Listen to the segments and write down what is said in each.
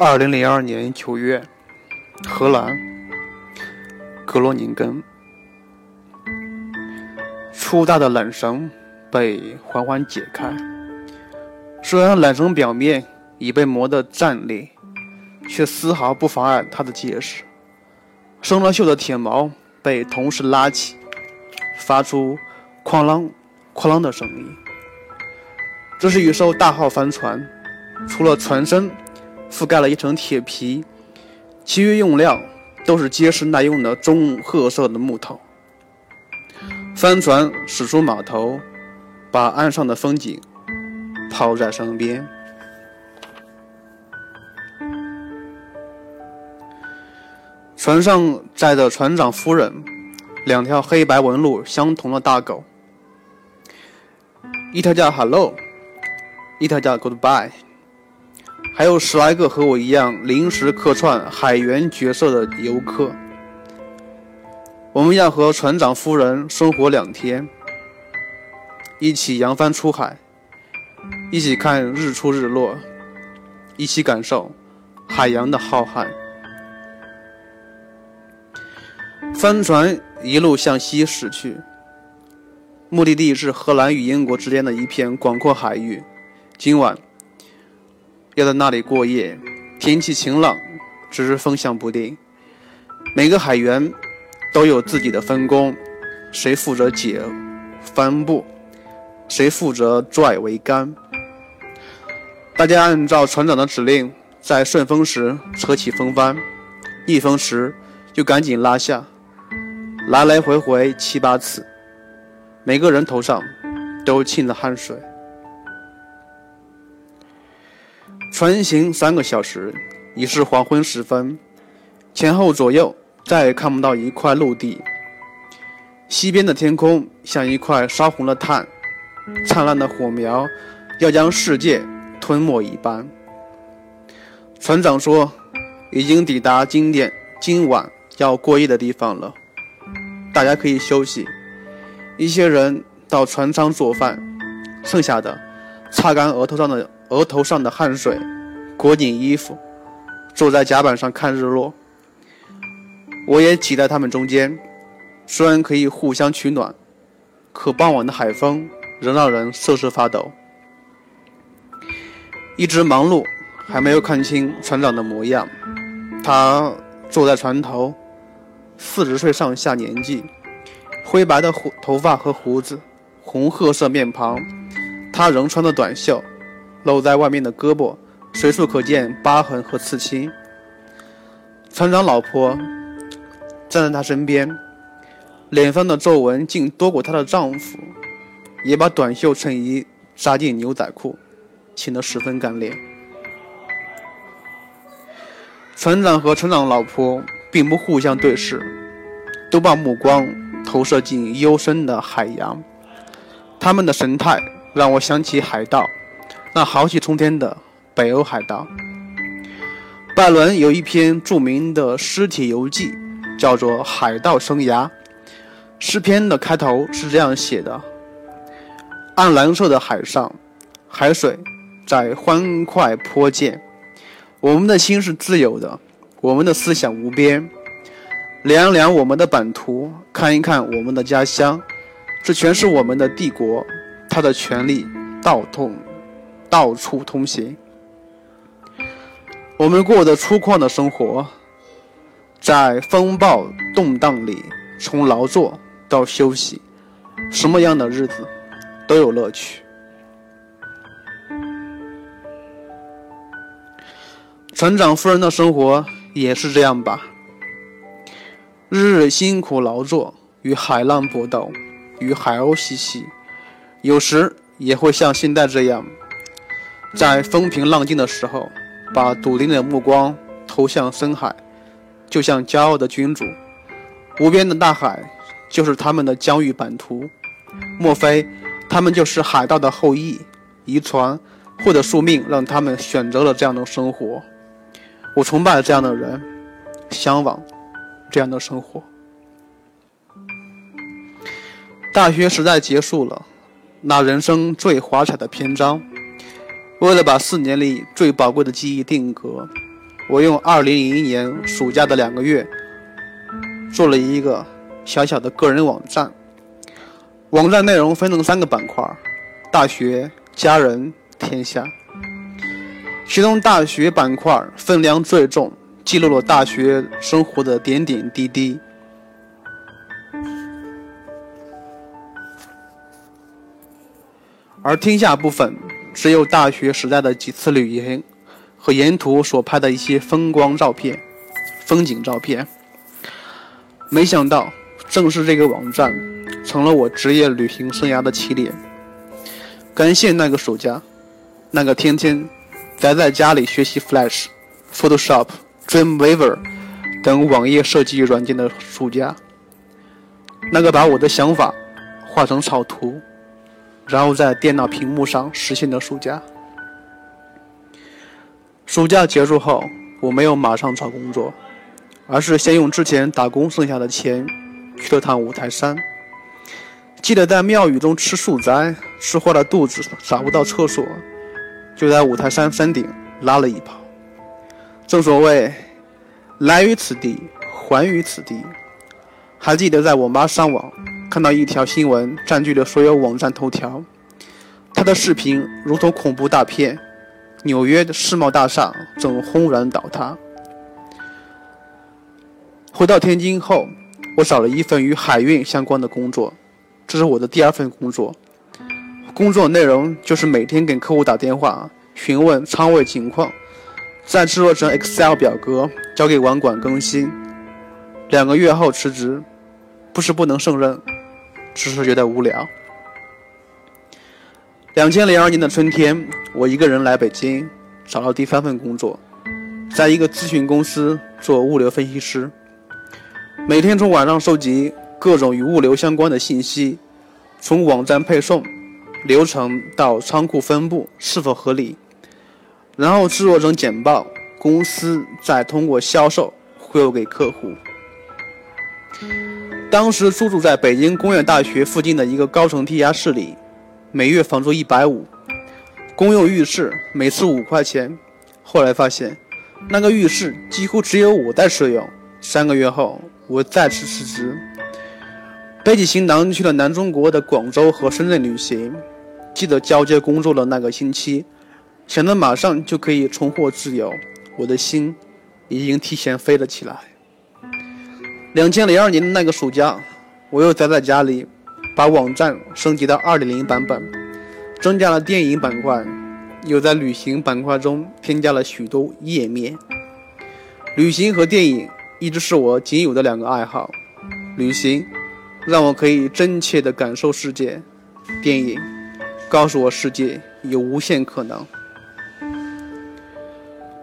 二零零二年九月，荷兰格罗宁根，粗大的缆绳被缓缓解开。虽然缆绳表面已被磨得战裂，却丝毫不妨碍它的结实。生了锈的铁锚被同时拉起，发出“哐啷、哐啷”的声音。这是一艘大号帆船，除了船身。覆盖了一层铁皮，其余用料都是结实耐用的棕褐色的木头。帆船驶出码头，把岸上的风景抛在身边。船上载着船长夫人，两条黑白纹路相同的大狗，一条叫 Hello，一条叫 Goodbye。还有十来个和我一样临时客串海员角色的游客。我们要和船长夫人生活两天，一起扬帆出海，一起看日出日落，一起感受海洋的浩瀚。帆船一路向西驶去，目的地是荷兰与英国之间的一片广阔海域。今晚。要在那里过夜，天气晴朗，只是风向不定。每个海员都有自己的分工，谁负责解帆布，谁负责拽桅杆。大家按照船长的指令，在顺风时扯起风帆，逆风时就赶紧拉下，来来回回七八次，每个人头上都沁着汗水。船行三个小时，已是黄昏时分，前后左右再也看不到一块陆地。西边的天空像一块烧红了炭，灿烂的火苗要将世界吞没一般。船长说：“已经抵达今天今晚要过夜的地方了，大家可以休息。”一些人到船舱做饭，剩下的擦干额头上的。额头上的汗水，裹紧衣服，坐在甲板上看日落。我也挤在他们中间，虽然可以互相取暖，可傍晚的海风仍让人瑟瑟发抖。一直忙碌，还没有看清船长的模样。他坐在船头，四十岁上下年纪，灰白的胡头发和胡子，红褐色面庞。他仍穿着短袖。露在外面的胳膊，随处可见疤痕和刺青。船长老婆站在他身边，脸上的皱纹竟多过她的丈夫，也把短袖衬衣扎进牛仔裤，显得十分干练。船长和船长老婆并不互相对视，都把目光投射进幽深的海洋。他们的神态让我想起海盗。那豪气冲天的北欧海盗，拜伦有一篇著名的尸体游记，叫做《海盗生涯》。诗篇的开头是这样写的：暗蓝色的海上，海水在欢快泼溅，我们的心是自由的，我们的思想无边。量量我们的版图，看一看我们的家乡，这全是我们的帝国，它的权力道痛。到处通行，我们过的粗犷的生活，在风暴动荡里，从劳作到休息，什么样的日子都有乐趣。船长夫人的生活也是这样吧？日日辛苦劳作，与海浪搏斗，与海鸥嬉戏，有时也会像现在这样。在风平浪静的时候，把笃定的目光投向深海，就像骄傲的君主。无边的大海就是他们的疆域版图。莫非他们就是海盗的后裔？遗传或者宿命让他们选择了这样的生活？我崇拜这样的人，向往这样的生活。大学时代结束了，那人生最华彩的篇章。为了把四年里最宝贵的记忆定格，我用2001年暑假的两个月，做了一个小小的个人网站。网站内容分成三个板块：大学、家人、天下。其中大学板块分量最重，记录了大学生活的点点滴滴。而天下部分只有大学时代的几次旅行和沿途所拍的一些风光照片、风景照片。没想到，正是这个网站成了我职业旅行生涯的起点。感谢那个暑假，那个天天宅在家里学习 Flash、Photoshop、Dreamweaver 等网页设计软件的暑假，那个把我的想法画成草图。然后在电脑屏幕上实现的暑假。暑假结束后，我没有马上找工作，而是先用之前打工剩下的钱去了趟五台山。记得在庙宇中吃素斋，吃坏了肚子，找不到厕所，就在五台山山顶拉了一泡。正所谓，来于此地，还于此地。还记得在我妈上网。看到一条新闻占据了所有网站头条，他的视频如同恐怖大片，纽约的世贸大厦正轰然倒塌。回到天津后，我找了一份与海运相关的工作，这是我的第二份工作。工作内容就是每天给客户打电话，询问仓位情况，再制作成 Excel 表格交给网管更新。两个月后辞职，不是不能胜任。只是觉得无聊。两千零二年的春天，我一个人来北京，找到第三份工作，在一个咨询公司做物流分析师。每天从网上收集各种与物流相关的信息，从网站配送流程到仓库分布是否合理，然后制作成简报，公司再通过销售回给客户。当时租住在北京工业大学附近的一个高层地下室里，每月房租一百五，公用浴室每次五块钱。后来发现，那个浴室几乎只有我在使用。三个月后，我再次辞职，背起行囊去了南中国的广州和深圳旅行。记得交接工作的那个星期，想着马上就可以重获自由，我的心已经提前飞了起来。两千零二年的那个暑假，我又宅在家里，把网站升级到二点零版本，增加了电影板块，又在旅行板块中添加了许多页面。旅行和电影一直是我仅有的两个爱好。旅行让我可以真切地感受世界，电影告诉我世界有无限可能。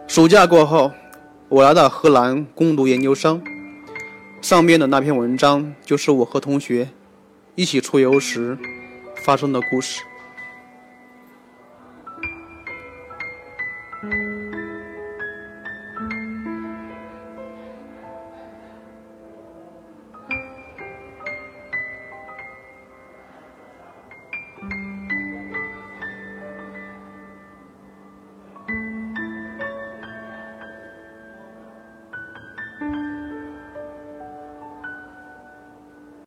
暑假过后，我来到荷兰攻读研究生。上面的那篇文章就是我和同学一起出游时发生的故事。